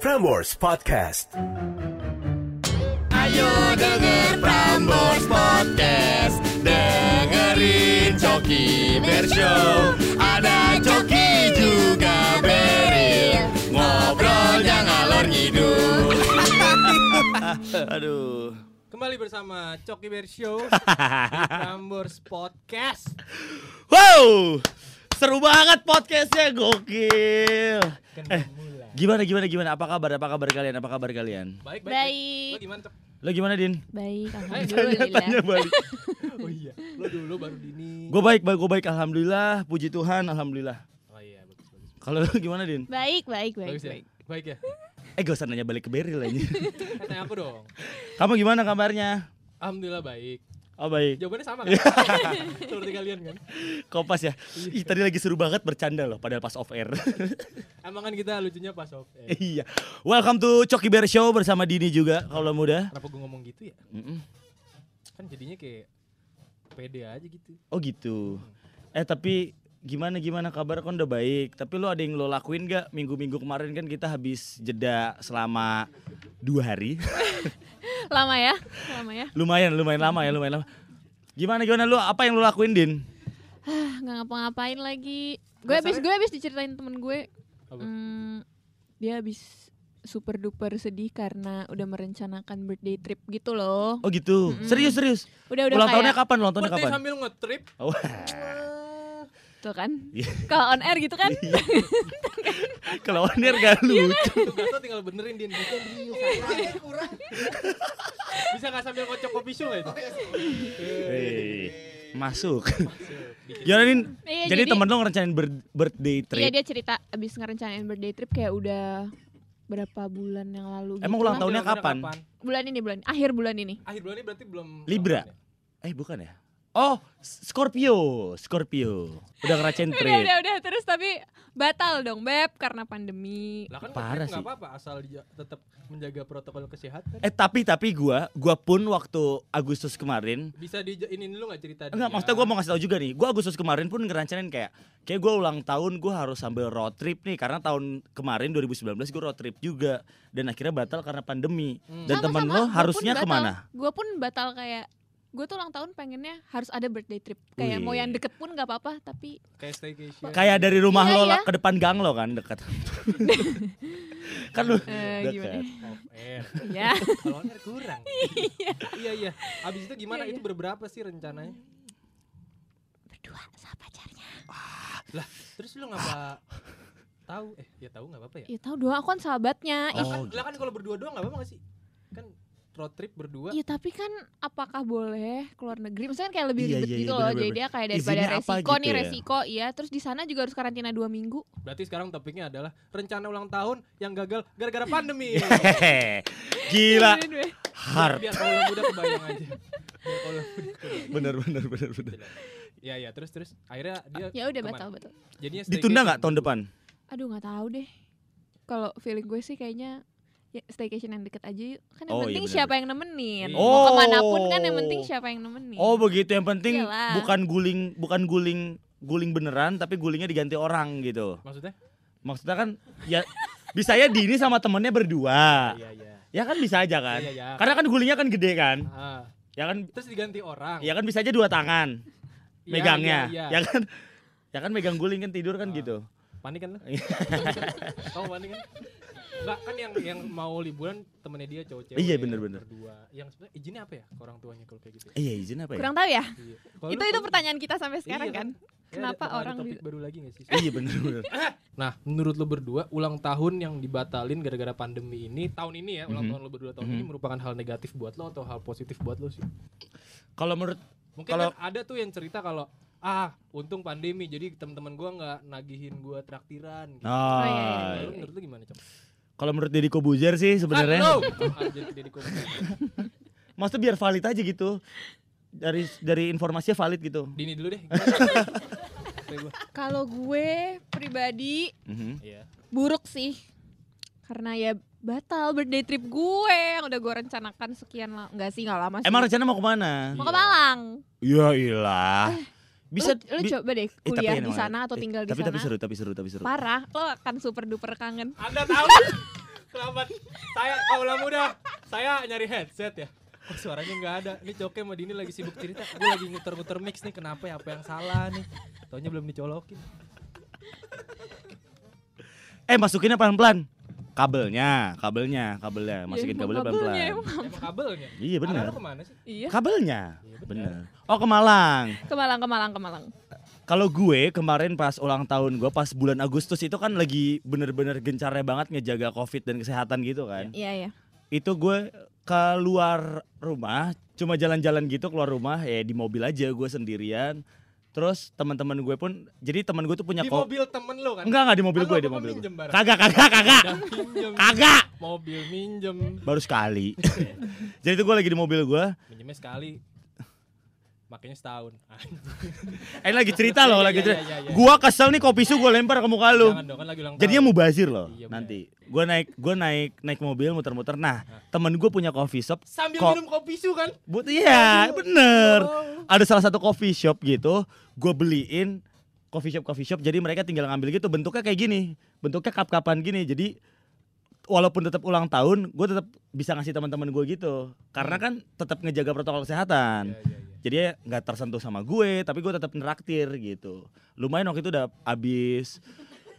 Frameworks Podcast. Ayo denger Prambors Podcast Dengerin Coki Bershow Ada Coki juga Beril Ngobrolnya ngalor ngidul Aduh. Kembali bersama Coki Bear Show di Prambors Podcast. Wow. Seru banget podcastnya gokil. Eh. Gimana gimana gimana? Apa kabar? Apa kabar kalian? Apa kabar kalian? Baik, baik. Baik. Lo gimana? Lo gimana Din? Baik, Tanya, alhamdulillah. tanya balik. Oh iya, lo dulu baru dini. Gue baik, baik, gue baik. Alhamdulillah. Puji Tuhan, alhamdulillah. Oh iya, bagus, bagus. Kalau lo gimana Din? Baik, baik, baik, Bagus ya? baik. Baik ya? Eh gak usah nanya balik ke Beril aja. Katanya aku dong. Kamu gimana kabarnya? Alhamdulillah baik. Oh baik. Jawabannya sama kan? Seperti kalian kan? Kopas ya. Ih tadi lagi seru banget bercanda loh padahal pas off air. Emang kan kita lucunya pas off. Eh, iya. Welcome to Coki Bear Show bersama Dini juga kalau muda. kenapa gue ngomong gitu ya? Mm-mm. Kan jadinya kayak pede aja gitu. Oh gitu. Eh tapi gimana gimana kabar kan udah baik. Tapi lo ada yang lo lakuin gak minggu-minggu kemarin kan kita habis jeda selama dua hari. Lama ya? Lama ya? lumayan lumayan lama ya lumayan lama. Gimana gimana lo apa yang lo lakuin Din? Ah, nggak ngapa-ngapain lagi. Gue habis gue habis diceritain temen gue. Hmm, dia habis super duper sedih karena udah merencanakan birthday trip gitu loh. Oh gitu. Mm-mm. Serius serius. Udah udah Ulang tahunnya kayak kapan? Ulang tahunnya kapan? sambil nge-trip. Oh, tuh kan. Iya. Kalau on air gitu kan. Kalau on air gak lucu. Tugas lo tinggal benerin Din. Kurang. Bisa gak sambil ngocok kopi show gak itu? Hei, masuk. Dikit. Gimana Din? Iya, jadi, jadi- temen lo ngerencanain ber- birthday trip. Iya dia cerita abis ngerencanain birthday trip kayak udah berapa bulan yang lalu Emang gitu. ulang tahunnya kapan? Bulan ini bulan akhir bulan ini. Akhir bulan ini berarti belum Libra. tahun Eh bukan ya? Oh, Scorpio, Scorpio. Udah ngeracain Udah trip. udah udah terus tapi batal dong beb karena pandemi. Lah kan Parah sih. apa-apa asal dia tetap menjaga protokol kesehatan. Eh tapi tapi gua gua pun waktu Agustus kemarin Bisa di ini dulu nggak cerita Enggak, dia? maksudnya gua mau ngasih tau juga nih. Gua Agustus kemarin pun ngerencanain kayak kayak gua ulang tahun gua harus sambil road trip nih karena tahun kemarin 2019 gua road trip juga dan akhirnya batal karena pandemi. Hmm. Dan temen Sama-sama, lo gua pun harusnya batal. ke mana? Gue pun batal kayak gue tuh ulang tahun pengennya harus ada birthday trip kayak mau Wih. yang deket pun nggak apa-apa tapi kayak staycation. Kayak dari rumah Iya, lo iya. lah ke depan gang lo kan dekat. kan lu dekat. air. ya Kalau kurang. iya iya. Abis itu gimana? Iya, Itu berberapa sih rencananya? berdua sama pacarnya Lah, terus lu ngapa tahu? Eh, ya tahu nggak apa-apa ya? ya tahu doang aku kan sahabatnya Lah kan, Oh, lah kan kalau berdua doang nggak apa-apa sih? Kan road trip berdua. Iya tapi kan apakah boleh keluar negeri? Maksudnya kan kayak lebih Iya, ribet iya, gitu iya, loh. bener, Jadi bener. dia kayak daripada Izinnya apa resiko gitu nih ya? resiko, iya. Terus di sana juga harus karantina dua minggu. Berarti sekarang topiknya adalah rencana ulang tahun yang gagal gara-gara pandemi. Gila. Dua-dua. Hard. Biar kalau muda kebayang aja. Biar kaulah muda kebayang. Bener bener bener bener. Iya iya terus terus akhirnya dia Ya udah ke mana? batal batal. Jadinya Ditunda nggak tahun depan? Aduh nggak tahu deh. Kalau feeling gue sih kayaknya ya staycation yang deket aja yuk. Kan yang Oh, iya, penting bener, siapa yang nemenin. Iya. Mau ke mana pun kan yang Oh. penting siapa yang nemenin. Oh begitu yang penting Iyalah. bukan guling bukan guling guling beneran tapi gulingnya diganti orang gitu. Maksudnya? Maksudnya kan ya bisa ya Dini sama temennya berdua. Iya iya. Ya kan bisa aja kan. Iya, iya. Karena kan gulingnya kan gede kan. Ah, Ya kan terus diganti orang. ya kan bisa aja dua tangan Iya, megangnya. iya, iya. Ya kan ya kan megang guling kan tidur kan Ah. gitu. Panik kan lu? Iya. Kamu panik kan? Enggak kan yang yang mau liburan temennya dia cowok cewek. Iya, bener, bener. Berdua. Yang sebenarnya izinnya apa ya ke orang tuanya kalau kayak gitu? ya? Iya izin apa ya? Kurang tahu ya? Iya. Itu lu- itu pertanyaan kita sampai sekarang Iya kan. Ya, ada- Kenapa ada orang topik di- baru lagi gak sih? Iya bener bener. Nah, menurut lo berdua ulang tahun yang dibatalin gara-gara pandemi ini tahun ini ya, ulang Mhm. tahun lo berdua tahun ini Mhm. merupakan hal negatif buat lo atau hal positif buat lo sih? Kalau menurut Mungkin Kalau- kan ada tuh yang cerita kalau ah untung pandemi jadi teman-teman gua nggak nagihin gua traktiran. Gitu. oh, iya, iya, iya. lo menurut lo gimana cok? Kalau menurut Deddy Kobuzer sih sebenarnya Ah, no! Maksudnya biar valid aja gitu. Dari dari informasinya valid gitu. Dini dulu deh. Kalau gue pribadi Mhm. Iya. buruk sih. Karena ya batal birthday trip gue yang udah gue rencanakan sekian lama. Enggak sih, enggak lama sih. Emang rencana mau ke mana? mau ke Malang. Ya ilah. Bisa lu, lu bi- coba deh Eh, kuliah di emang- sana atau eh, tinggal di tapi, sana. Tapi seru, tapi seru, tapi seru. Parah, lo akan super duper kangen. Anda tahu Kenapa? Saya kaulah muda. Saya nyari headset ya. Oh, suaranya nggak ada. Ini Coke sama Dini lagi sibuk cerita. Gue lagi nguter-nguter mix nih. Kenapa ya? Apa yang salah nih? Taunya belum dicolokin. Eh masukinnya pelan-pelan. Kabelnya, kabelnya, kabelnya. Masukin Ya, kabelnya kabelnya, pelan-pelan. emang. Kabelnya. Iya benar. lu ke mana sih? Iya. Kabelnya. Iya, Bener. Oh ke Malang. Ke Malang, ke Malang, ke Malang. Kalau gue kemarin pas ulang tahun gue pas bulan Agustus itu kan lagi bener-bener gencarnya banget ngejaga covid dan kesehatan gitu kan. Iya, iya. Itu gue keluar rumah cuma jalan-jalan gitu keluar rumah ya di mobil aja gue sendirian. Terus teman-teman gue pun jadi teman gue tuh punya Di mobil temen lu kan? Enggak enggak di mobil Kan gue di mobil gue. Kagak kagak kagak. Kagak. Mobil minjem. Baru sekali. jadi itu gue lagi di mobil gue. Minjemnya sekali. Makanya setahun. Eh lagi cerita loh, Iya, lagi iya, cerita. iya, iya. Gua kesel nih kopi su gue lempar ke muka lu. Jangan dong kan lagi ulang tahun. Jadinya mubazir loh Iya, bener. nanti. Gue naik gue naik naik mobil muter-muter. Nah, temen gue punya coffee shop. Sambil Kok- minum kopi su kan? But iya, bener. Oh. Ada salah satu coffee shop gitu, gue beliin coffee shop coffee shop. Jadi mereka tinggal ngambil gitu. Bentuknya kayak gini, bentuknya kap-kapan gini. Jadi walaupun tetap ulang tahun, gue tetap bisa ngasih teman-teman gue gitu. Karena kan tetap ngejaga protokol kesehatan. Iya, iya, iya. Jadi ya nggak tersentuh sama gue, tapi gue tetap neraktir gitu. Lumayan waktu itu udah habis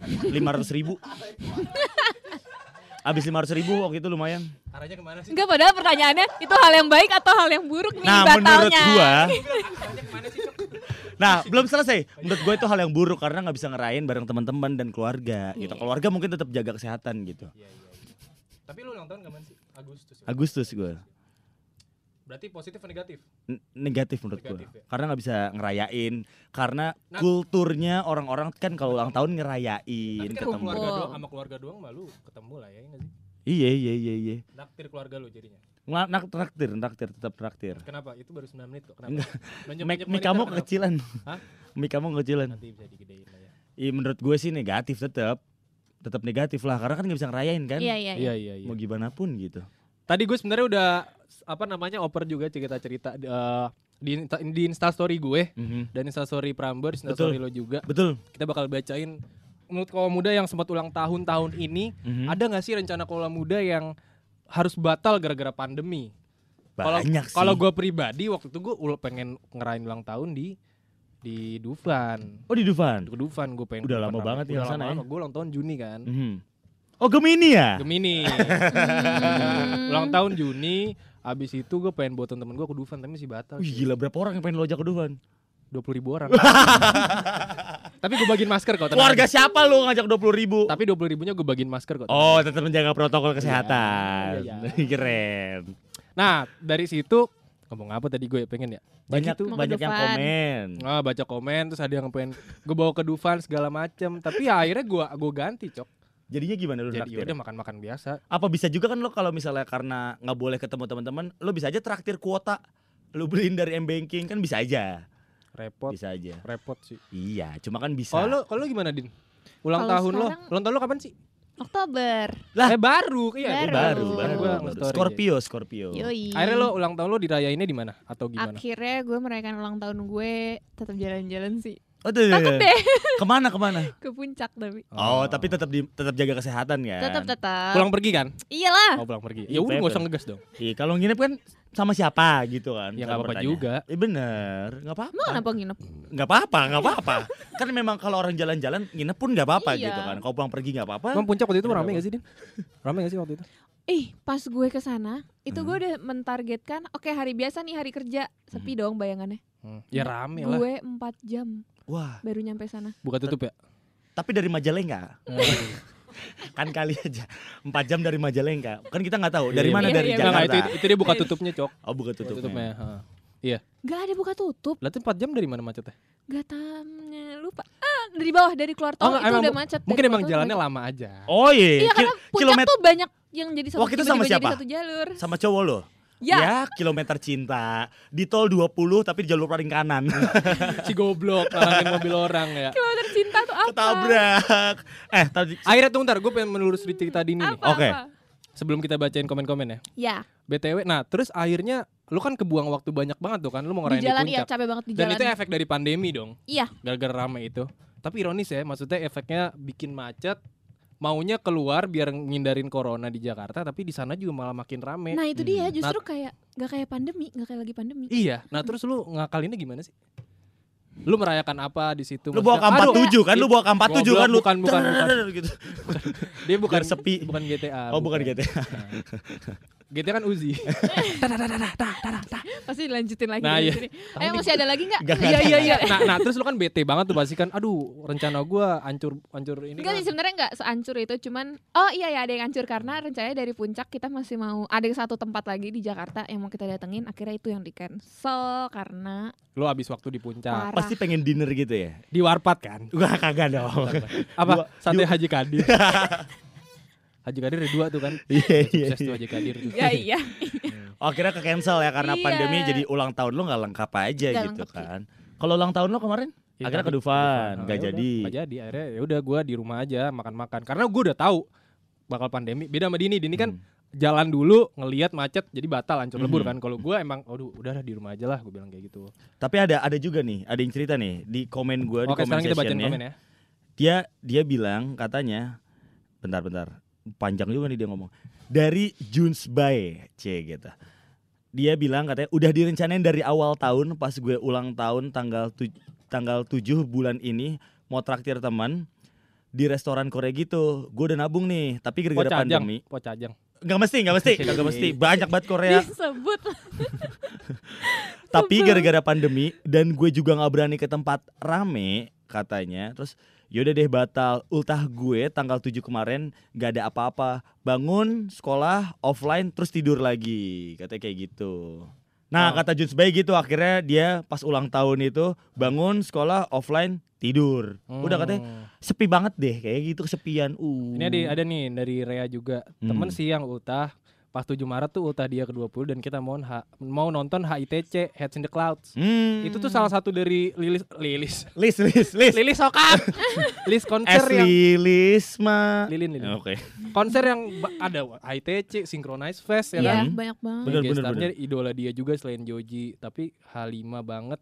500 ribu. Habis 500 ribu waktu itu lumayan. Arahnya ke mana sih? Enggak, padahal pertanyaannya itu hal yang baik atau hal yang buruk nih Nah menurut batalnya. sih? Cok? nah belum selesai. Menurut gue itu hal yang buruk karena nggak bisa ngerayain bareng teman-teman dan keluarga gitu. Iya. Keluarga mungkin tetap jaga kesehatan gitu. Iya, iya, iya. Tapi lu ulang tahun kapan sih? Agustus. ya? Agustus gue Berarti positif atau negatif? N- negatif menurut gue Negatif ya? karena nggak bisa ngerayain karena Nah. kulturnya orang-orang kan kalau ulang tahun Tapi ngerayain kan ketemu. keluarga doang, sama keluarga doang malu ketemu lah ya, ya nggak sih? Iya iya iya iya. Naktir keluarga lu jadinya. Nggak nak traktir, traktir tetap traktir. Kenapa? Itu baru 9 menit kok. Kenapa? Mik, mik kamu kenapa? kekecilan. Hah? Mik kamu kekecilan. Nanti bisa digedein lah ya. Iya menurut gue sih negatif tetap. Tetap negatif lah karena kan nggak bisa ngerayain kan. Iya, iya, iya. iya, Mau gimana pun gitu. Tadi gue sebenarnya udah apa namanya oper juga cerita-cerita eh, di di instastory gue Mhm. dan instastory Prambors, instastory Betul. lo juga. Betul. Kita bakal bacain menurut kaum muda yang sempat ulang tahun tahun ini Mhm. ada nggak sih rencana kaum muda yang harus batal gara-gara pandemi? Banyak kalau gue pribadi waktu itu gue pengen ngerayain ulang tahun di di Dufan. Oh di Dufan. Ke Dufan gue pengen. Udah lama banget Udah yang sana lama ya. Gue ulang tahun Juni kan. Mhm. Oh Gemini ya? Gemini. Hmm. ulang tahun Juni. Abis itu gue pengen buat temen gue ke Dufan tapi masih batal. Wih gila berapa orang yang pengen lo ajak ke Dufan? Dua puluh ribu orang. tapi gue bagiin masker kok. Keluarga siapa lo ngajak 20 ribu? Tapi dua puluh ribunya gue bagiin masker kok. tenang Oh tetap menjaga protokol kesehatan. iya, Keren. Nah dari situ ngomong apa tadi gue pengen ya? Ya Banyak ke banyak yang komen. Ah, baca komen terus ada yang pengen gue bawa ke Dufan segala macem tapi ya akhirnya gue gue ganti cok Jadinya gimana lu jadi traktir? udah makan makan biasa Apa bisa juga kan lo kalau misalnya karena nggak boleh ketemu teman-teman, lo bisa aja traktir kuota. Lo beliin dari M banking kan bisa aja. repot Bisa aja. repot sih Iya, cuma kan bisa. kalau lo kalau lo gimana din ulang Kalau tahun lo sekarang- ulang tahun lo kapan sih Oktober. Lah. eh baru iya Baru. baru, baru, gua baru. Scorpio, Scorpio. Yoi. akhirnya lo ulang tahun lo dirayainnya di mana atau gimana Akhirnya gue merayakan ulang tahun gue tetap jalan-jalan sih. Oh, tuh, tuh, Takut tuh. deh Ke mana ke mana? ke puncak tapi. Oh, tapi tetap di, tetap jaga kesehatan ya. Tetap tetap. pulang pergi kan Iyalah. oh pulang pergi Iya, ya udah nggak usah ngegas dong Iya, kalau nginep kan sama siapa gitu kan? ya nggak apa-apa juga Eh bener, nggak apa-apa. Emang kenapa nginep? Nggak apa-apa, nggak apa-apa. kan memang kalau orang jalan-jalan nginep pun nggak apa-apa Iya. gitu kan. Kalau pulang pergi nggak apa-apa. Emang puncak waktu itu Kenapa? rame gak sih din rame gak sih waktu itu Ih, pas gue ke sana, itu Hmm. gue udah mentargetkan, oke hari biasa nih hari kerja, sepi dong bayangannya. Hmm, ya rame lah Gue 4 jam Wah, baru nyampe sana. buka tutup ya tapi dari Majalengka. kan kali aja 4 jam dari Majalengka. Kan kita nggak tahu dari Iya, mana iya, dari iya, Enggak, Jakarta. enggak, itu, itu dia buka tutupnya cok Oh, Buka tutupnya. tutupnya ha. Gak ada buka tutup, Lah tuh 4 jam dari mana macetnya? gak tamnya lupa. Ah, dari bawah dari keluar tol Oh, itu emang udah macet. Mungkin emang jalannya macet. lama aja. Oh iya, Iya, karena puncak kilometer tuh banyak yang jadi satu Waktu itu sama jadi siapa? satu jalur. sama cowok lo. Ya, kilometer cinta. Di tol 20 tapi di jalur paling kanan. si goblok ngalangin mobil orang ya. kilometer cinta tuh apa? Ketabrak. Eh, tadi Akhirnya tuh ntar gue pengen menelusuri cerita Dini nih. Apa, Oke. apa? Sebelum kita bacain komen-komen ya. Ya, BTW, nah terus akhirnya lu kan kebuang waktu banyak banget tuh kan lu mau di ngerayain di, jalan iya puncak. capek banget di Dan jalan. itu efek dari pandemi dong. Iya. Gara-gara rame itu. Tapi ironis ya, maksudnya efeknya bikin macet maunya keluar biar ngindarin corona di Jakarta tapi di sana juga malah makin rame. Nah itu dia Hmm. justru kayak gak kayak pandemi, gak kayak lagi pandemi. Iya. Nah, terus lu ngakalinnya gimana sih? Lu merayakan apa di situ? Lu bawa Aduh, K47 kan? Lu bawa K47 kan Goblok, lu. bukan, bukan, bukan. gitu. Dia bukan Biar sepi. bukan GTA. Oh, bukan GTA. GTA kan Uzi. Pasti dilanjutin lagi Nah, iya. sini. Eh masih ada lagi nggak? Nggak Iya iya iya. Nah, nah terus lu kan bete banget tuh pasti kan. Aduh, rencana gua hancur hancur ini. Enggak kan. sih sebenarnya enggak seancur itu cuman oh iya ya ada yang hancur karena rencananya dari puncak kita masih mau ada satu tempat lagi di Jakarta yang mau kita datengin akhirnya itu yang di cancel karena Lu habis waktu di puncak. parah. Pasti pengen dinner gitu ya. Di Warpat kan? Gua kagak dong. Apa? Sate Haji Kadir. Haji Kadir ada dua tuh kan. Iya iya. Sukses tuh Haji Kadir tuh. ya iya. Oh, akhirnya ke cancel ya karena Iya. pandemi jadi ulang tahun lu nggak lengkap aja Nggak gitu lengkap, iya. kan. Kalau ulang tahun lo kemarin? Ya, Akhirnya ke Dufan, Nah, nggak ya udah, jadi. nggak jadi. Akhirnya ya udah gua di rumah aja makan-makan. Karena gua udah tahu bakal pandemi. Beda sama Dini. Dini kan Hmm. jalan dulu ngelihat macet jadi batal hancur lebur Mhm. kan. Kalau gua emang aduh udahlah di rumah aja lah gua bilang kayak gitu. Tapi ada ada juga nih, ada yang cerita nih di komen gua di Oke, komen sekarang kita bacain sessionnya. komen ya. Dia dia bilang katanya bentar-bentar. Panjang juga nih dia ngomong. Dari Junes Bay, C gitu. Dia bilang katanya udah direncanain dari awal tahun pas gue ulang tahun tanggal tu, tanggal 7 bulan ini mau traktir teman di restoran Korea gitu. Gue udah nabung nih, tapi gara-gara Pocajang, pandemi Pocajang. nggak mesti, nggak mesti, nggak mesti. Banyak banget Korea. Disebut. Tapi gara-gara pandemi dan gue juga nggak berani ke tempat rame katanya. Terus yaudah deh batal. Ultah gue tanggal 7 kemarin nggak ada apa-apa. Bangun sekolah offline terus tidur lagi. Katanya kayak gitu. Nah Oh. kata Juns Bay gitu akhirnya dia pas ulang tahun itu bangun sekolah offline tidur. Udah katanya Hmm. sepi banget deh kayak gitu kesepian. Uh. Ini ada ada nih dari Rea juga. Temen Hmm. sih yang ultah pas 7 Maret tuh ultah dia ke-20 dan kita mau ha- mau nonton HITC Heads in the Clouds. Hmm. Itu tuh salah satu dari Lilis Lilis. list list list. Lilis Sokap. Lilis konser yang Asli Lisma. Lilin Lilin. Oke. Konser yang ba- ada HITC Synchronize Fest ya Iya, kan. banyak banget. Bener, bener, Gestarnya idola dia juga selain Joji, tapi H5 banget.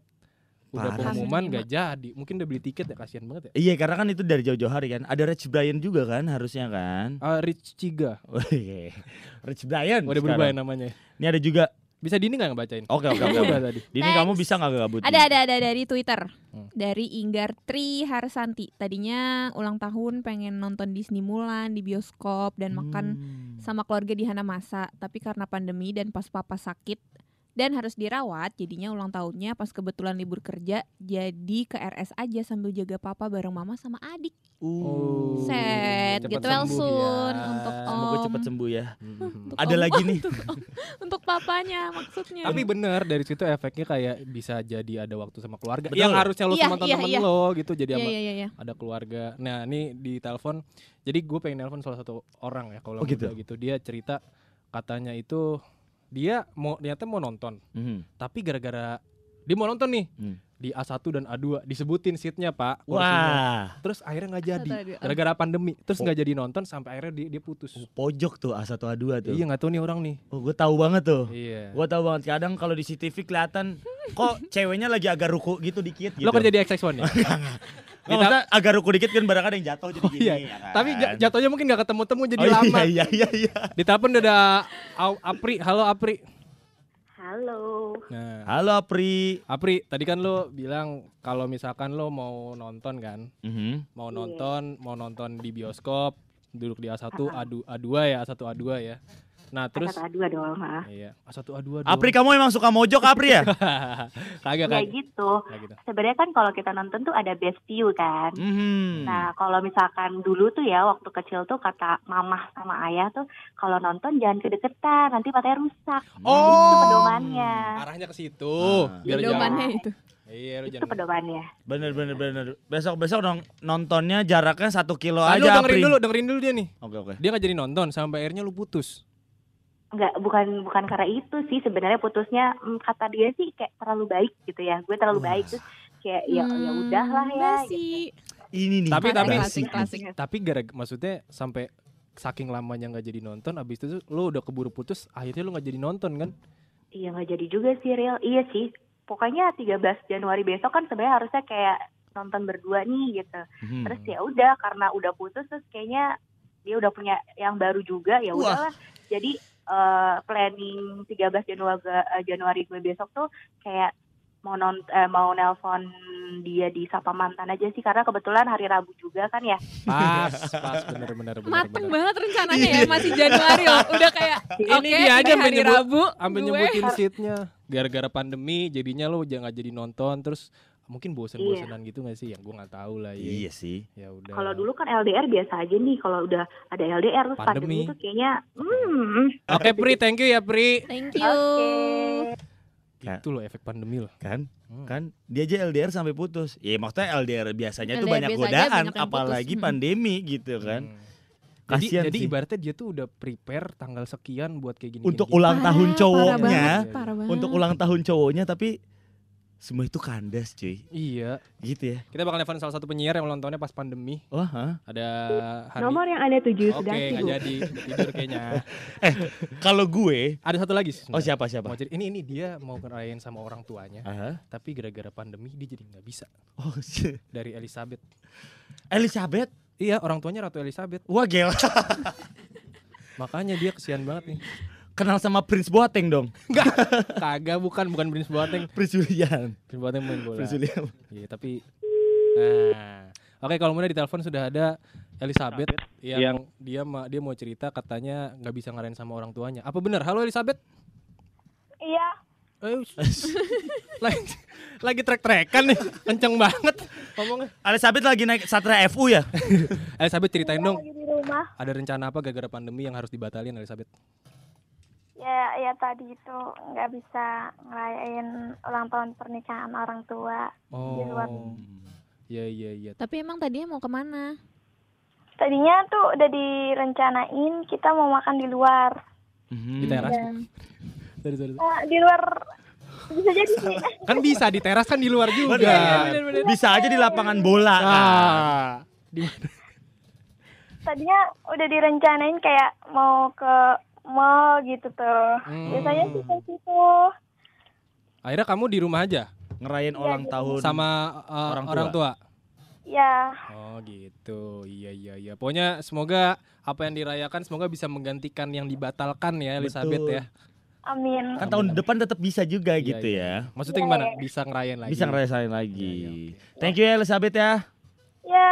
Udah Parah. pengumuman H5. gak jadi. Mungkin udah beli tiket ya kasihan banget ya. Iya karena kan itu dari jauh-jauh hari kan. Ada Rich Brian juga kan harusnya kan. Ah, Rich Ciga. Wih, Rich Brian. Udah berubah ya namanya. Ini ada juga. Bisa Dini gak ngebacain? Oke oke Kamu oke. tadi. Dini Next. kamu bisa nggak gabut? Ada ada ada dari Twitter. Hmm. Dari Inggar Tri Harsanti. Tadinya ulang tahun pengen nonton Disney Mulan di bioskop dan makan Hmm. sama keluarga di Hanamasa, tapi karena pandemi dan pas papa sakit dan harus dirawat, jadinya ulang tahunnya pas kebetulan libur kerja, jadi ke RS aja sambil jaga papa bareng mama sama adik. Uh. Set, cepet sembuh soon ya. untuk Semoga om. cepat sembuh ya. Mhm. Ada Om, lagi nih. Untuk, untuk papanya maksudnya. Tapi bener dari situ efeknya kayak bisa jadi ada waktu sama keluarga. Betul. Yang harusnya lo Iya, sama iya, teman-teman iya. lo gitu jadi Iya iya iya iya. ada keluarga. Nah, ini di telepon. Jadi gue pengen telepon salah satu orang ya kalau Oh, gitu? gitu. Dia cerita katanya itu dia mau ternyata mau nonton, Mhm. tapi gara-gara dia mau nonton nih Hmm. di A1 dan A2 disebutin seatnya pak kursinya. Wah, terus akhirnya nggak jadi gara-gara pandemi terus Oh. nggak jadi nonton sampai akhirnya dia, dia putus pojok tuh A1 A2 tuh. iya nggak tahu nih orang nih Oh, gue tahu banget tuh. iya Gue tahu banget kadang kalau di CCTV kelihatan kok ceweknya lagi agak ruku gitu dikit gitu. lo kerja di XX1 ya Nggak, maksudnya agak ruku dikit kan barang ada yang jatuh jadi Oh, gini iya. ya kan? tapi ja- jatuhnya mungkin nggak ketemu-temu jadi oh, lama Iya iya iya. di telepon udah ada Au- Apri halo Apri Halo. nah Halo Apri. Apri tadi kan lo bilang kalau misalkan lo mau nonton kan Mhm. mau Iya. nonton mau nonton di bioskop duduk di A1 Ah. A2 A2 ya A1 A2 ya nah terus Kata dua dong, ha. iya A1 A2 Apri kamu emang suka mojok Apri ya? kagak Ya kagak gitu. Kayak gitu. Sebenarnya kan kalau kita nonton tuh ada best view kan. Mhm. Nah, kalau misalkan dulu tuh ya waktu kecil tuh kata mamah sama ayah tuh kalau nonton jangan kedeketan, nanti matanya rusak. Oh. Itu pedomannya. arahnya ke situ Ah. biar Pedomannya jangan itu. iya lo Itu jangan pedomannya. Bener bener bener. Besok besok dong nontonnya jaraknya satu kilo Nah, lu aja dengerin Apri. dulu dengerin dulu dia nih Oke oke. dia nggak jadi nonton sampai akhirnya lu putus Enggak, bukan bukan karena itu sih sebenarnya putusnya mm, kata dia sih kayak terlalu baik gitu ya. Gue terlalu baik terus kayak ya ya Hmm, udahlah ya. gitu. Ini nih. Tapi- tapi- klasik. klasik. tapi gara maksudnya sampai saking lamanya nggak jadi nonton abis itu lu udah keburu putus akhirnya lu nggak jadi nonton kan Iya nggak jadi juga sih real. Iya sih. Pokoknya 13 Januari besok kan sebenarnya harusnya kayak nonton berdua nih gitu. Mhm. Terus ya udah karena udah putus terus kayaknya dia udah punya yang baru juga ya udahlah jadi eh, planning 13 Januari eh, Januari gue besok tuh kayak mau non eh, mau nelpon dia di sapa mantan aja sih karena kebetulan hari Rabu juga kan ya Pas, pas bener bener bener. Mateng bener. banget rencananya ya masih Januari loh. Udah kayak Ini oke dia aja hari Rabu gue nyebutin seatnya. Gara-gara pandemi jadinya lo jangan jadi nonton terus mungkin bosen-bosenan gitu gak sih? Yang gue nggak tahu lah ya. Iya sih. Ya udah. kalau dulu kan LDR biasa aja nih kalau udah ada LDR terus Pandemi. pandemi, itu kayaknya hmm Oke Pri, thank you ya Pri. Thank you. oke Itu loh efek pandemi loh. Kan? Hmm. Kan dia aja LDR sampai putus. Ya maksudnya LDR biasanya tuh LDR banyak biasa aja godaan banyak apalagi putus. pandemi gitu kan. Hmm. Jadi, Kasian jadi sih. ibaratnya dia tuh udah prepare tanggal sekian buat kayak gini. Untuk gini, gini. ulang tahun Parah, cowoknya, Parah banget, parah banget. untuk ulang tahun cowoknya tapi semua itu kandas cuy. Iya. Gitu ya. Kita bakal nelfon salah satu penyiar yang ulang tahunnya pas pandemi. Wah, hah? Ada Hani. nomor yang anda tuju Oke, sudah nggak jadi tidur kayaknya. Kalau gue, Ada satu lagi. oh siapa siapa? Mau cerita, ini ini dia mau ngerayain sama orang tuanya, Aha. tapi gara-gara pandemi dia jadi nggak bisa. Oh, shit. Dari Elizabeth. Elizabeth. Iya, orang tuanya Ratu Elizabeth. Wah, gila. Makanya dia kesian banget nih. Kenal sama Prince Boateng dong. Kagak, bukan bukan Prince Boateng. Prince William. Prince Boateng main bola. Prince William. Iya, tapi nah. Oke, kalau mulai di telepon sudah ada Elizabeth yang dia ma- dia mau cerita katanya nggak bisa ngarain sama orang tuanya. Apa benar? Halo Elizabeth? iya Eh, lagi lagi trek-trekan nih, kenceng banget ngomongnya. Elizabeth lagi naik Satria FU ya? Elizabeth ceritain dong, lagi di rumah ada rencana apa gara-gara pandemi yang harus dibatalin Elizabeth? Ya ya tadi itu nggak bisa ngerayain ulang tahun pernikahan orang tua Di luar. Oh, iya iya iya. Tapi emang tadinya mau ke mana? tadinya tuh udah direncanain kita mau makan di luar Hmm. Di teras. dan Sorry, sorry. eh, di luar bisa jadi sih Kan bisa di teras kan di luar juga. Bener. Bisa aja di lapangan bola. kan? Ah, di mana? tadinya udah direncanain kayak mau ke mall gitu tuh Hmm. biasanya sih ke situ Akhirnya kamu di rumah aja Ngerayain ulang tahun sama uh, Orang orang, tua. tua. ya Oh gitu, iya iya iya. Pokoknya semoga apa yang dirayakan semoga bisa menggantikan yang dibatalkan ya Elizabeth Betul. ya. amin kan tahun depan tetap bisa juga Iya, gitu iya. ya. Maksudnya gimana? Bisa ngerayain lagi? Bisa ngerasain lagi. Iya, iya, Thank you ya Elizabeth ya. ya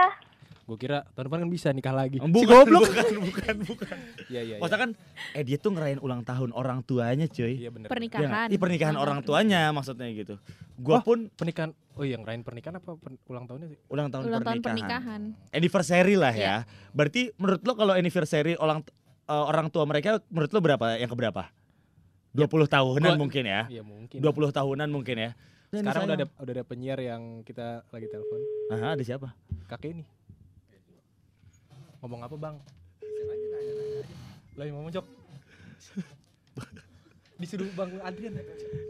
Gue kira tahun depan kan bisa nikah lagi. Bukan, si goblok. bukan, bukan, bukan. Iya iya. Maksudnya kan eh dia tuh ngerayain ulang tahun orang tuanya, cuy. Iya benar. Iya Pernikahan. nggak? Ih, pernikahan Ah, orang tuanya maksudnya gitu. Gua Oh. pun Pernikahan. Oh iya ngerayain pernikahan apa pen- ulang tahunnya sih? ulang tahun Ulang tahun pernikahan. pernikahan. Anniversary lah Iya. ya. Berarti menurut lo kalau anniversary orang eh, orang tua mereka menurut lo berapa? Yang keberapa? 20 tahunan Gua- mungkin ya. Iya mungkin. 20 tahunan mungkin ya. Sekarang udah ada udah ada penyiar yang kita lagi telepon. Aha, ada siapa? Kakek ini. Ngomong apa bang? Lagi ngomong cok. Disuruh bang Adrian.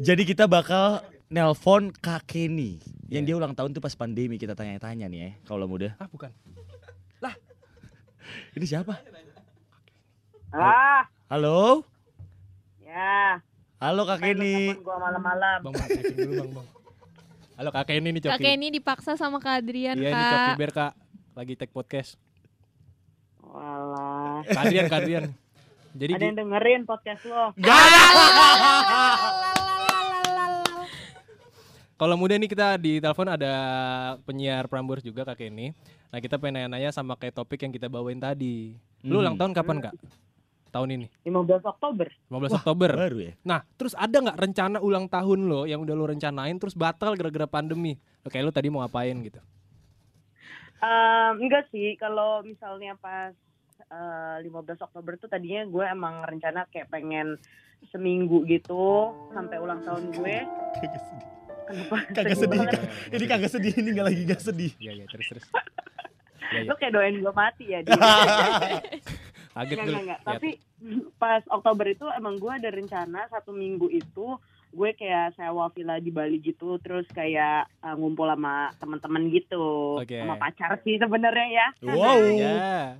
Jadi kita bakal nelpon Kak Kenny yang dia ulang tahun tuh pas pandemi kita tanya-tanya nih ya kalau muda. Ah bukan. Ini siapa? Ah, Halo? ya. Halo Kak Kenny. Telepon gua malam-malam. Bang, dulu bang, bang. Halo kakek ini nih Coki. Kakek ini dipaksa sama Kak Adrian, Iya ini Coki Kak. Bear kak. Lagi take podcast. Walah. Kak Adrian. Jadi Ada yang dengerin podcast lo. kalau muda nih kita di telepon ada penyiar Prambors juga kakek ini. Nah kita pengen nanya-nanya sama kayak topik yang kita bawain tadi. Lu Hmm. ulang tahun kapan kak? Tahun ini, 15 Oktober. 15 Oktober. Baru ya? Nah, terus ada nggak rencana ulang tahun lo yang udah lo rencanain terus batal gara-gara pandemi? Lo kayak lo tadi mau ngapain gitu? Em, enggak sih, kalau misalnya pas eh, 15 Oktober tuh tadinya gue emang rencana kayak pengen seminggu gitu sampai ulang tahun gue. Kagak sedih. Kenapa? Kagak sedih. Kak. Ini kagak sedih, ini nggak lagi gak sedih. Iya iya terus terus. Iya iya. Lo kayak doain gue mati ya dia. Kaget Enggak, dulu. enggak, enggak. Ya, Tapi pas Oktober itu emang gue ada rencana satu minggu itu gue kayak sewa villa di Bali gitu terus kayak uh, ngumpul sama teman-teman gitu Oke. sama pacar sih sebenarnya ya Wow. Ya.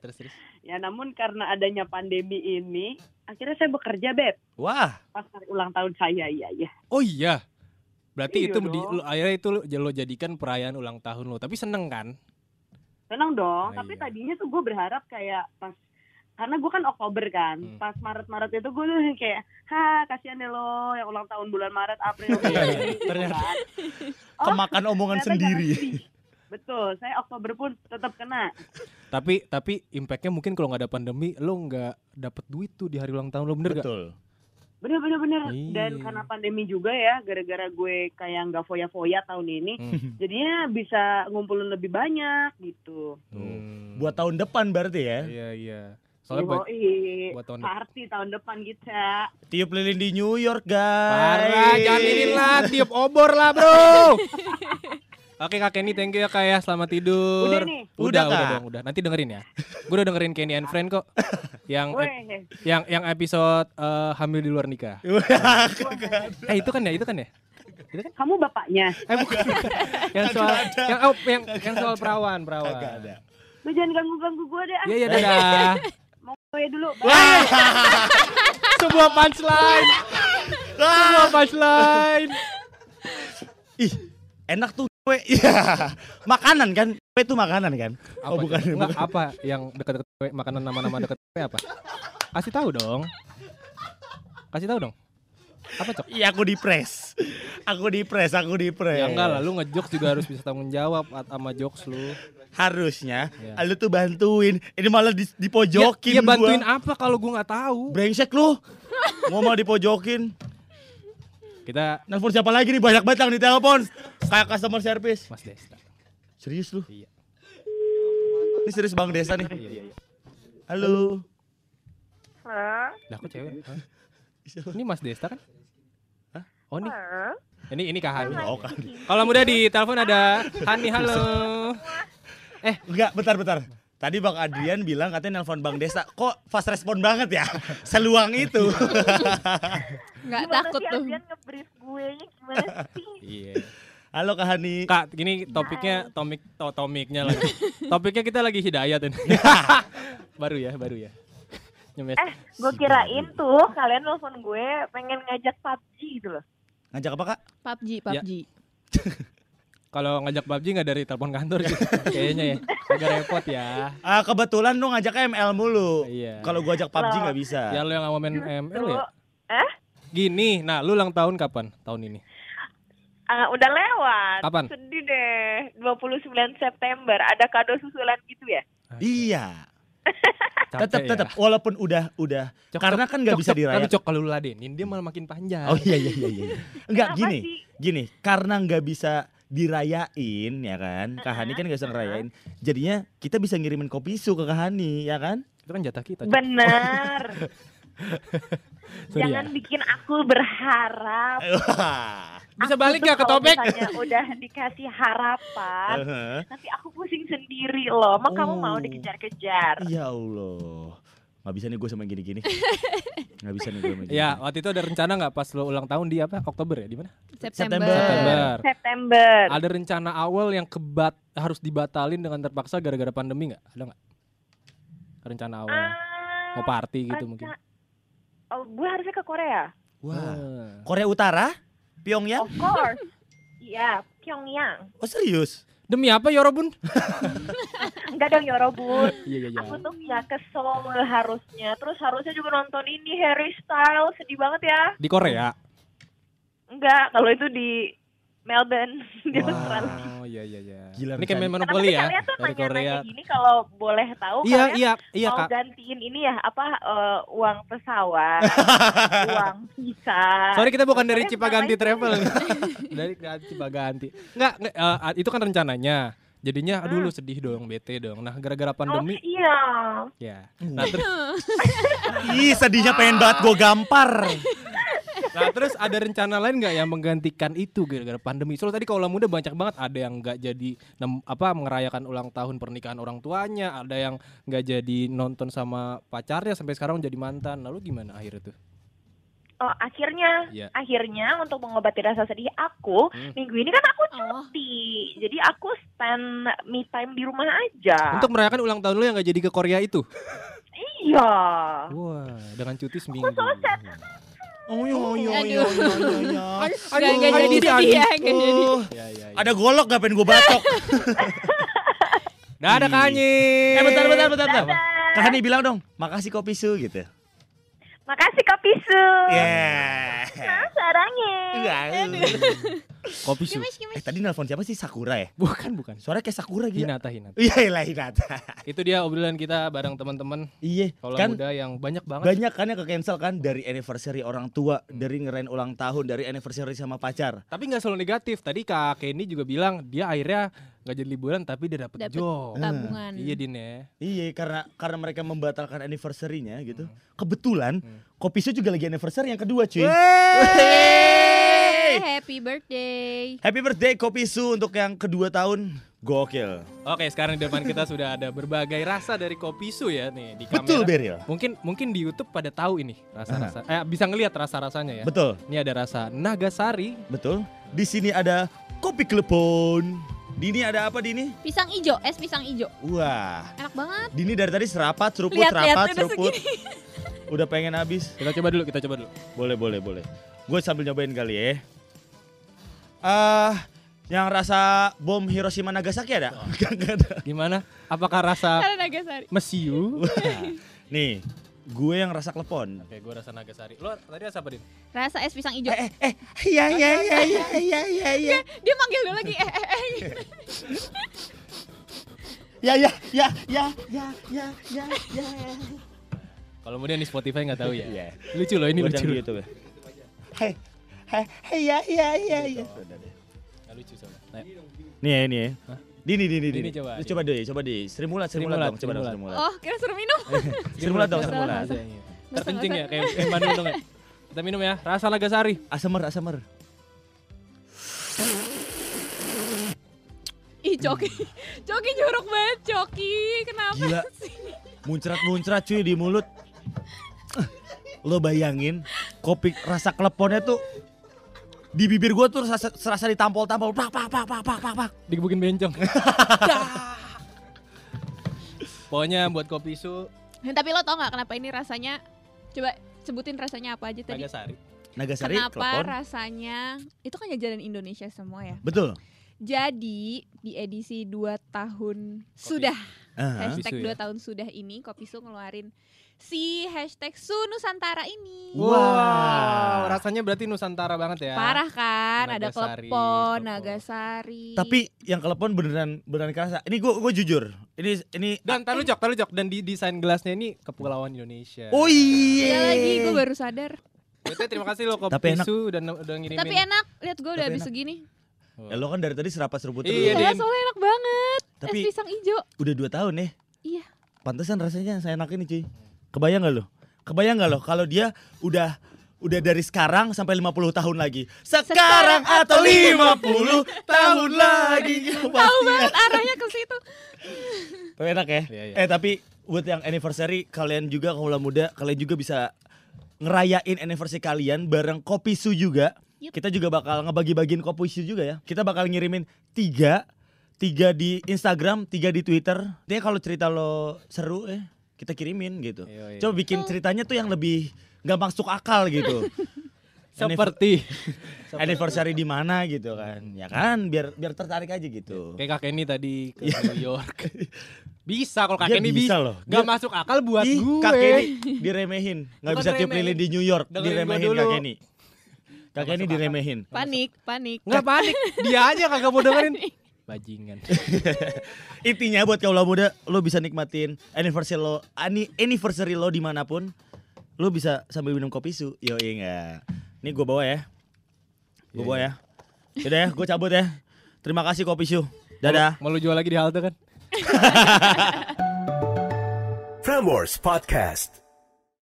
Terus terus. ya namun karena adanya pandemi ini akhirnya saya bekerja beb Wah, pas hari ulang tahun saya iya iya Oh iya. Berarti Iya itu di, lo, akhirnya itu lo, lo jadikan perayaan ulang tahun lo. Tapi seneng kan? Seneng dong, Oh, tapi iya. tadinya tuh gue berharap kayak pas karena gue kan Oktober kan, Hmm. pas Maret-Maret itu gue tuh kayak, ha kasihan deh lo yang ulang tahun bulan Maret, April, Iya, Mei, iya. gitu Ternyata. kan. Oh, Kemakan omongan ternyata sendiri. Betul, saya Oktober pun tetap kena. Tapi tapi impactnya mungkin kalau nggak ada pandemi lo nggak dapet duit tuh di hari ulang tahun lo bener gak? Betul. Bener bener bener. Iya. Dan karena pandemi juga ya, gara-gara gue kayak nggak foya-foya tahun ini, Hmm. jadinya bisa ngumpulin lebih banyak gitu. Hmm. Buat tahun depan berarti ya. Iya iya. Soalnya buat, Yoi, buat tahun depan. party tahun depan kita. Tiup lilin di New York, guys. Parah, jangan lilin lah, tiup obor lah bro. Oke kak Kenny, thank you ya kak ya, selamat tidur. Udah nih. Udah, Udah, udah, Kak. dong, udah. Nanti dengerin ya. Gue udah dengerin Kenny and Friend kok. Yang Weh, yang yang episode eh, hamil di luar nikah. Eh itu kan ya, itu kan ya. kamu bapaknya. Eh bukan. yang soal yang oh, yang yang soal perawan, perawan. Lu jangan ganggu-ganggu gue deh. ah. Iya iya dadah. Mau gue dulu. Sebuah punchline. Sebuah punchline. Ih, enak tuh kue. Iya. makanan kan? Kue itu makanan kan? Apa, Oh, bukan, Cok? Nggak, bukan. apa yang dekat-dekat kue, makanan nama-nama dekat kue apa? Kasih tahu dong. Kasih tahu dong. Apa cok? Iya, aku di press. Aku di press, aku di press. Ya enggak lah, lu ngejokes juga harus bisa tanggung jawab at- sama jokes lu. Harusnya Iya. lu tuh bantuin. Ini malah di, dipojokin ya, ya bantuin gua. apa kalau gua nggak tahu? Brengsek lu. Mau malah dipojokin. Kita Nelfon siapa lagi nih? Banyak banget yang ditelepon. Kayak customer service. Mas Desta. Serius lu? Iya. Ini serius Bang Desa nih. Iya iya iya. Halo. Halo? Lah kok cewek? Hah? Ini Mas Desta kan? Hah? Oh ini Halo? ini ini Kak Hani. Oh, kan. Kalau mudah di telepon ada Hani halo. Enggak, bentar bentar. Tadi Bang Adrian bilang katanya nelpon Bang Desa. Kok fast respon banget ya? Seluang itu. Nggak Gimana takut sih tuh. Adrian nge-brief gue nya gimana sih? Iya. Halo Kak Hani. Kak, gini topiknya tomik to, tomiknya lagi. Topiknya kita lagi hidayat ini. baru ya, baru ya. Nyemes. Eh, gue kirain tuh kalian nelfon gue pengen ngajak PUBG gitu loh. Ngajak apa Kak? PUBG, Ya. Kalau ngajak PUBG nggak dari telepon kantor sih. Kayaknya ya. Agak repot ya. Ah, kebetulan lu ngajaknya ML mulu. Iya. Kalau gua ajak PUBG nggak bisa. Ya lo yang mau main ML ya? Eh? Gini, nah lu ulang tahun kapan? Tahun ini? Ah, udah lewat. Kapan? Sedih deh. 29 September. Ada kado susulan gitu ya? Iya. Tetap ya. tetap walaupun udah udah Cok, karena kan nggak bisa cok. dirayakan. Tapi cok kalau lu ladenin dia malah makin panjang. Oh iya iya iya iya. Enggak gini. sih? Gini, karena nggak bisa dirayain ya kan. Kak Hani kan nggak bisa ngerayain. Jadinya kita bisa ngirimin kopi su ke Kak Hani ya kan? Itu kan jatah kita. Benar. Sorry ya. Jangan bikin aku berharap. Bisa Aku balik gak ke topik? udah dikasih harapan, Heeh. nanti aku pusing sendiri loh. Emang kamu mau Oh. dikejar-kejar? Ya Allah. Nggak bisa nih gue sama gini-gini. Nggak bisa nih gue sama gini. Ya, waktu itu ada rencana nggak pas lo ulang tahun di apa? Oktober ya? Di mana? September. September. September. Ada rencana awal yang kebat harus dibatalin dengan terpaksa gara-gara pandemi nggak? Ada nggak? Rencana awal. Ah, Mau party gitu renca- mungkin. Oh, gue harusnya ke Korea. Wah. Ah. Korea Utara? Pyongyang? Of course. Iya, Pyongyang. Oh serius? Demi apa Yorobun? Enggak dong Yorobun. Iya iya iya. Aku tuh ya ke Seoul harusnya. Terus harusnya juga nonton ini Harry Styles. Sedih banget ya. Di Korea. Enggak, kalau itu di Melbourne di Australia. Oh iya iya iya. Gila, Ini kayak monopoli ya kalian tuh dari Korea. nanya-nanya gini kalau boleh tahu Iya kalian iya iya mau kak. gantiin ini ya apa eh, uang pesawat, uang visa. Sorry kita bukan dari Cipaganti Travel dari Cipaganti. Enggak, enggak, eh, itu kan rencananya. Jadinya aduh lu sedih dong, bete dong. Nah, gara-gara Oh pandemi iya. ya. Nah, terus Ih sedihnya pengen banget gue gampar. Nah, terus ada rencana lain nggak yang menggantikan itu gara-gara pandemi? Soalnya tadi kalau muda banyak banget ada yang nggak jadi apa merayakan ulang tahun pernikahan orang tuanya, ada yang nggak jadi nonton sama pacarnya sampai sekarang jadi mantan. Lalu gimana akhirnya tuh? Oh akhirnya, Iya. akhirnya untuk mengobati rasa sedih aku Hmm. minggu ini kan aku Oh. cuti, jadi aku spend me time di rumah aja. Untuk merayakan ulang tahun lu yang nggak jadi ke Korea itu? iya. Wah, dengan cuti seminggu. Oh iya iya Aduh. iya iya iya, iya. Nggak nggak aduh, jadi aduh, sedih ya, nggak jadi. Oh, ada golok gak pengen gue batok? Dadah Kanyi. Eh bentar bentar bentar. bentar. Kak Hani bilang dong, makasih kopi su gitu. Makasih Kopi Su. Yeah. Sarangnya. Kopi su. Eh tadi nelpon siapa sih Sakura ya? Bukan bukan. Suara kayak Sakura gitu. Hinata Hinata. Iya lah Hinata. Itu dia obrolan kita bareng teman-teman Iya, kalau kan muda yang banyak banget. banyak kan yang ke cancel kan dari anniversary orang tua, dari ngerayain ulang tahun, dari anniversary sama pacar. Tapi nggak selalu negatif. Tadi Kak Kenny juga bilang dia akhirnya nggak jadi liburan tapi dia dapet, Dapet job. tabungan. Iya Din ya. Iya, karena karena mereka membatalkan anniversary-nya gitu. Hmm. Kebetulan Kopi Su juga lagi anniversary yang kedua, cuy. Happy birthday. Happy birthday Kopi Su untuk yang kedua tahun. Gokil. Oke, sekarang di depan kita sudah ada berbagai rasa dari kopi su ya nih di kamera. Betul, Beril. Mungkin mungkin di YouTube pada tahu ini rasa-rasa. Eh bisa ngelihat rasa-rasanya ya. Betul, Ini ada rasa Nagasari, betul. Di sini ada kopi klepon. Dini ada apa Dini? Pisang ijo, es pisang ijo. Wah, Enak banget. Dini dari tadi serapat, seruput, Lihat, lihat, serapat, udah seruput. Udah pengen habis. Kita coba dulu, kita coba dulu. Boleh, boleh, boleh. Gue sambil nyobain kali ya. Ah, yang rasa bom Hiroshima Nagasaki ada? Gak ada. Gimana? Apakah rasa mesiu? Nih, gue yang rasa klepon. Oke, gue rasa Nagasari. Lo tadi rasa apa, Din? Rasa es pisang ijo. Eh, eh, iya, iya, iya, iya, iya, iya, iya. Dia manggil gue lagi. Eh, eh, eh. Ya, ya, ya, ya, ya, ya, ya, ya. Kalau kemudian di Spotify nggak tahu ya. Iya. Lucu loh, ini Buat lucu. yang di loh. YouTube ya. Hei, hei, hei, ya, ya, ya, ya. Nggak lucu soalnya. Nah, Nih ya, ini ya. Dini, dini, Dini coba. Coba deh, coba deh. Sri Mulat, Sri Mulat Sri dong. Coba dong. Sri Mulat. Oh, kira suruh minum. Sri Mulat dong, Sri Mulat. Iya, iya. Terkencing ya kayak Bandung dong ya. Kita minum ya, rasa Nagasari. Asamer, asamer. Ih, Coki. Coki jorok banget, Coki. Kenapa Gila. sih? Muncrat-muncrat cuy di mulut. Lo bayangin kopi rasa kleponnya tuh di bibir gua tuh serasa, serasa ditampol-tampol pak pak pak pak pak pak pak. Digebukin bencong. Pokoknya buat kopi su Tapi lo tau gak kenapa ini rasanya? Coba sebutin rasanya apa aja tadi. Nagasari. Nagasari Kenapa klepon. rasanya itu kan jajanan Indonesia semua ya. Betul. Jadi di edisi 2 tahun sudah Ah, hashtag Kopi 2 ya? tahun sudah ini Kopi Su ngeluarin si hashtag Su Nusantara ini. Wow, rasanya berarti Nusantara banget ya. Parah kan, ada Nagasari, klepon, klepon. Nagasari. Tapi yang kelepon beneran beneran kerasa. Ini gua gua jujur. Ini ini Dan taruh jok, taruh jok dan di desain gelasnya ini kepulauan Indonesia. Oh Ada iya. lagi gue baru sadar. Betul, terima kasih lo kopi Tapi enak. su dan udah ngirimin. Tapi enak, lihat gue udah Tapi habis enak. segini. Ya, lo kan dari tadi serapat seruput terus. Iya, Iya, soalnya enak banget. Tapi- es pisang hijau. Udah dua tahun ya. Iya. Pantesan rasanya saya enak ini cuy. Kebayang gak lo? Kebayang gak lo kalau dia udah udah dari sekarang sampai 50 tahun lagi. Sekarang atau 50 tahun lagi. Tahu banget arahnya ke situ. Tapi enak ya. Iya, iya. Eh tapi buat yang anniversary kalian juga kalau muda kalian juga bisa ngerayain anniversary kalian bareng Kopi Su juga. Kita juga bakal ngebagi-bagiin Kopi Su juga ya. Kita bakal ngirimin tiga tiga di Instagram, tiga di Twitter. Dia kalau cerita lo seru eh kita kirimin gitu. Iya, iya. Coba bikin ceritanya tuh yang lebih nggak masuk akal gitu. Seperti anniversary di mana gitu kan. Ya kan biar biar tertarik aja gitu. kayak kakek ini tadi ke New York. bisa kalau kakek ini bisa bisa. loh. Gak Dia- masuk akal buat Ih, gue. kakek ini diremehin, nggak Bukan bisa tiup lilin di New York, Dengerin diremehin kakek ini. Kakek ini diremehin. Panik, panik. Nggak panik, dia aja kagak mau dengerin. Bajingan. Intinya buat kaula muda, lo bisa nikmatin anniversary lo, ani, anniversary lo di mana pun, lo bisa sambil minum kopi su. Yo iya nggak? Ini gue bawa ya, gue Iya, bawa iya. ya. Udah ya, gue cabut ya. Terima kasih kopi su. Dadah. Mau lu jual lagi di halte kan? Prambors Podcast.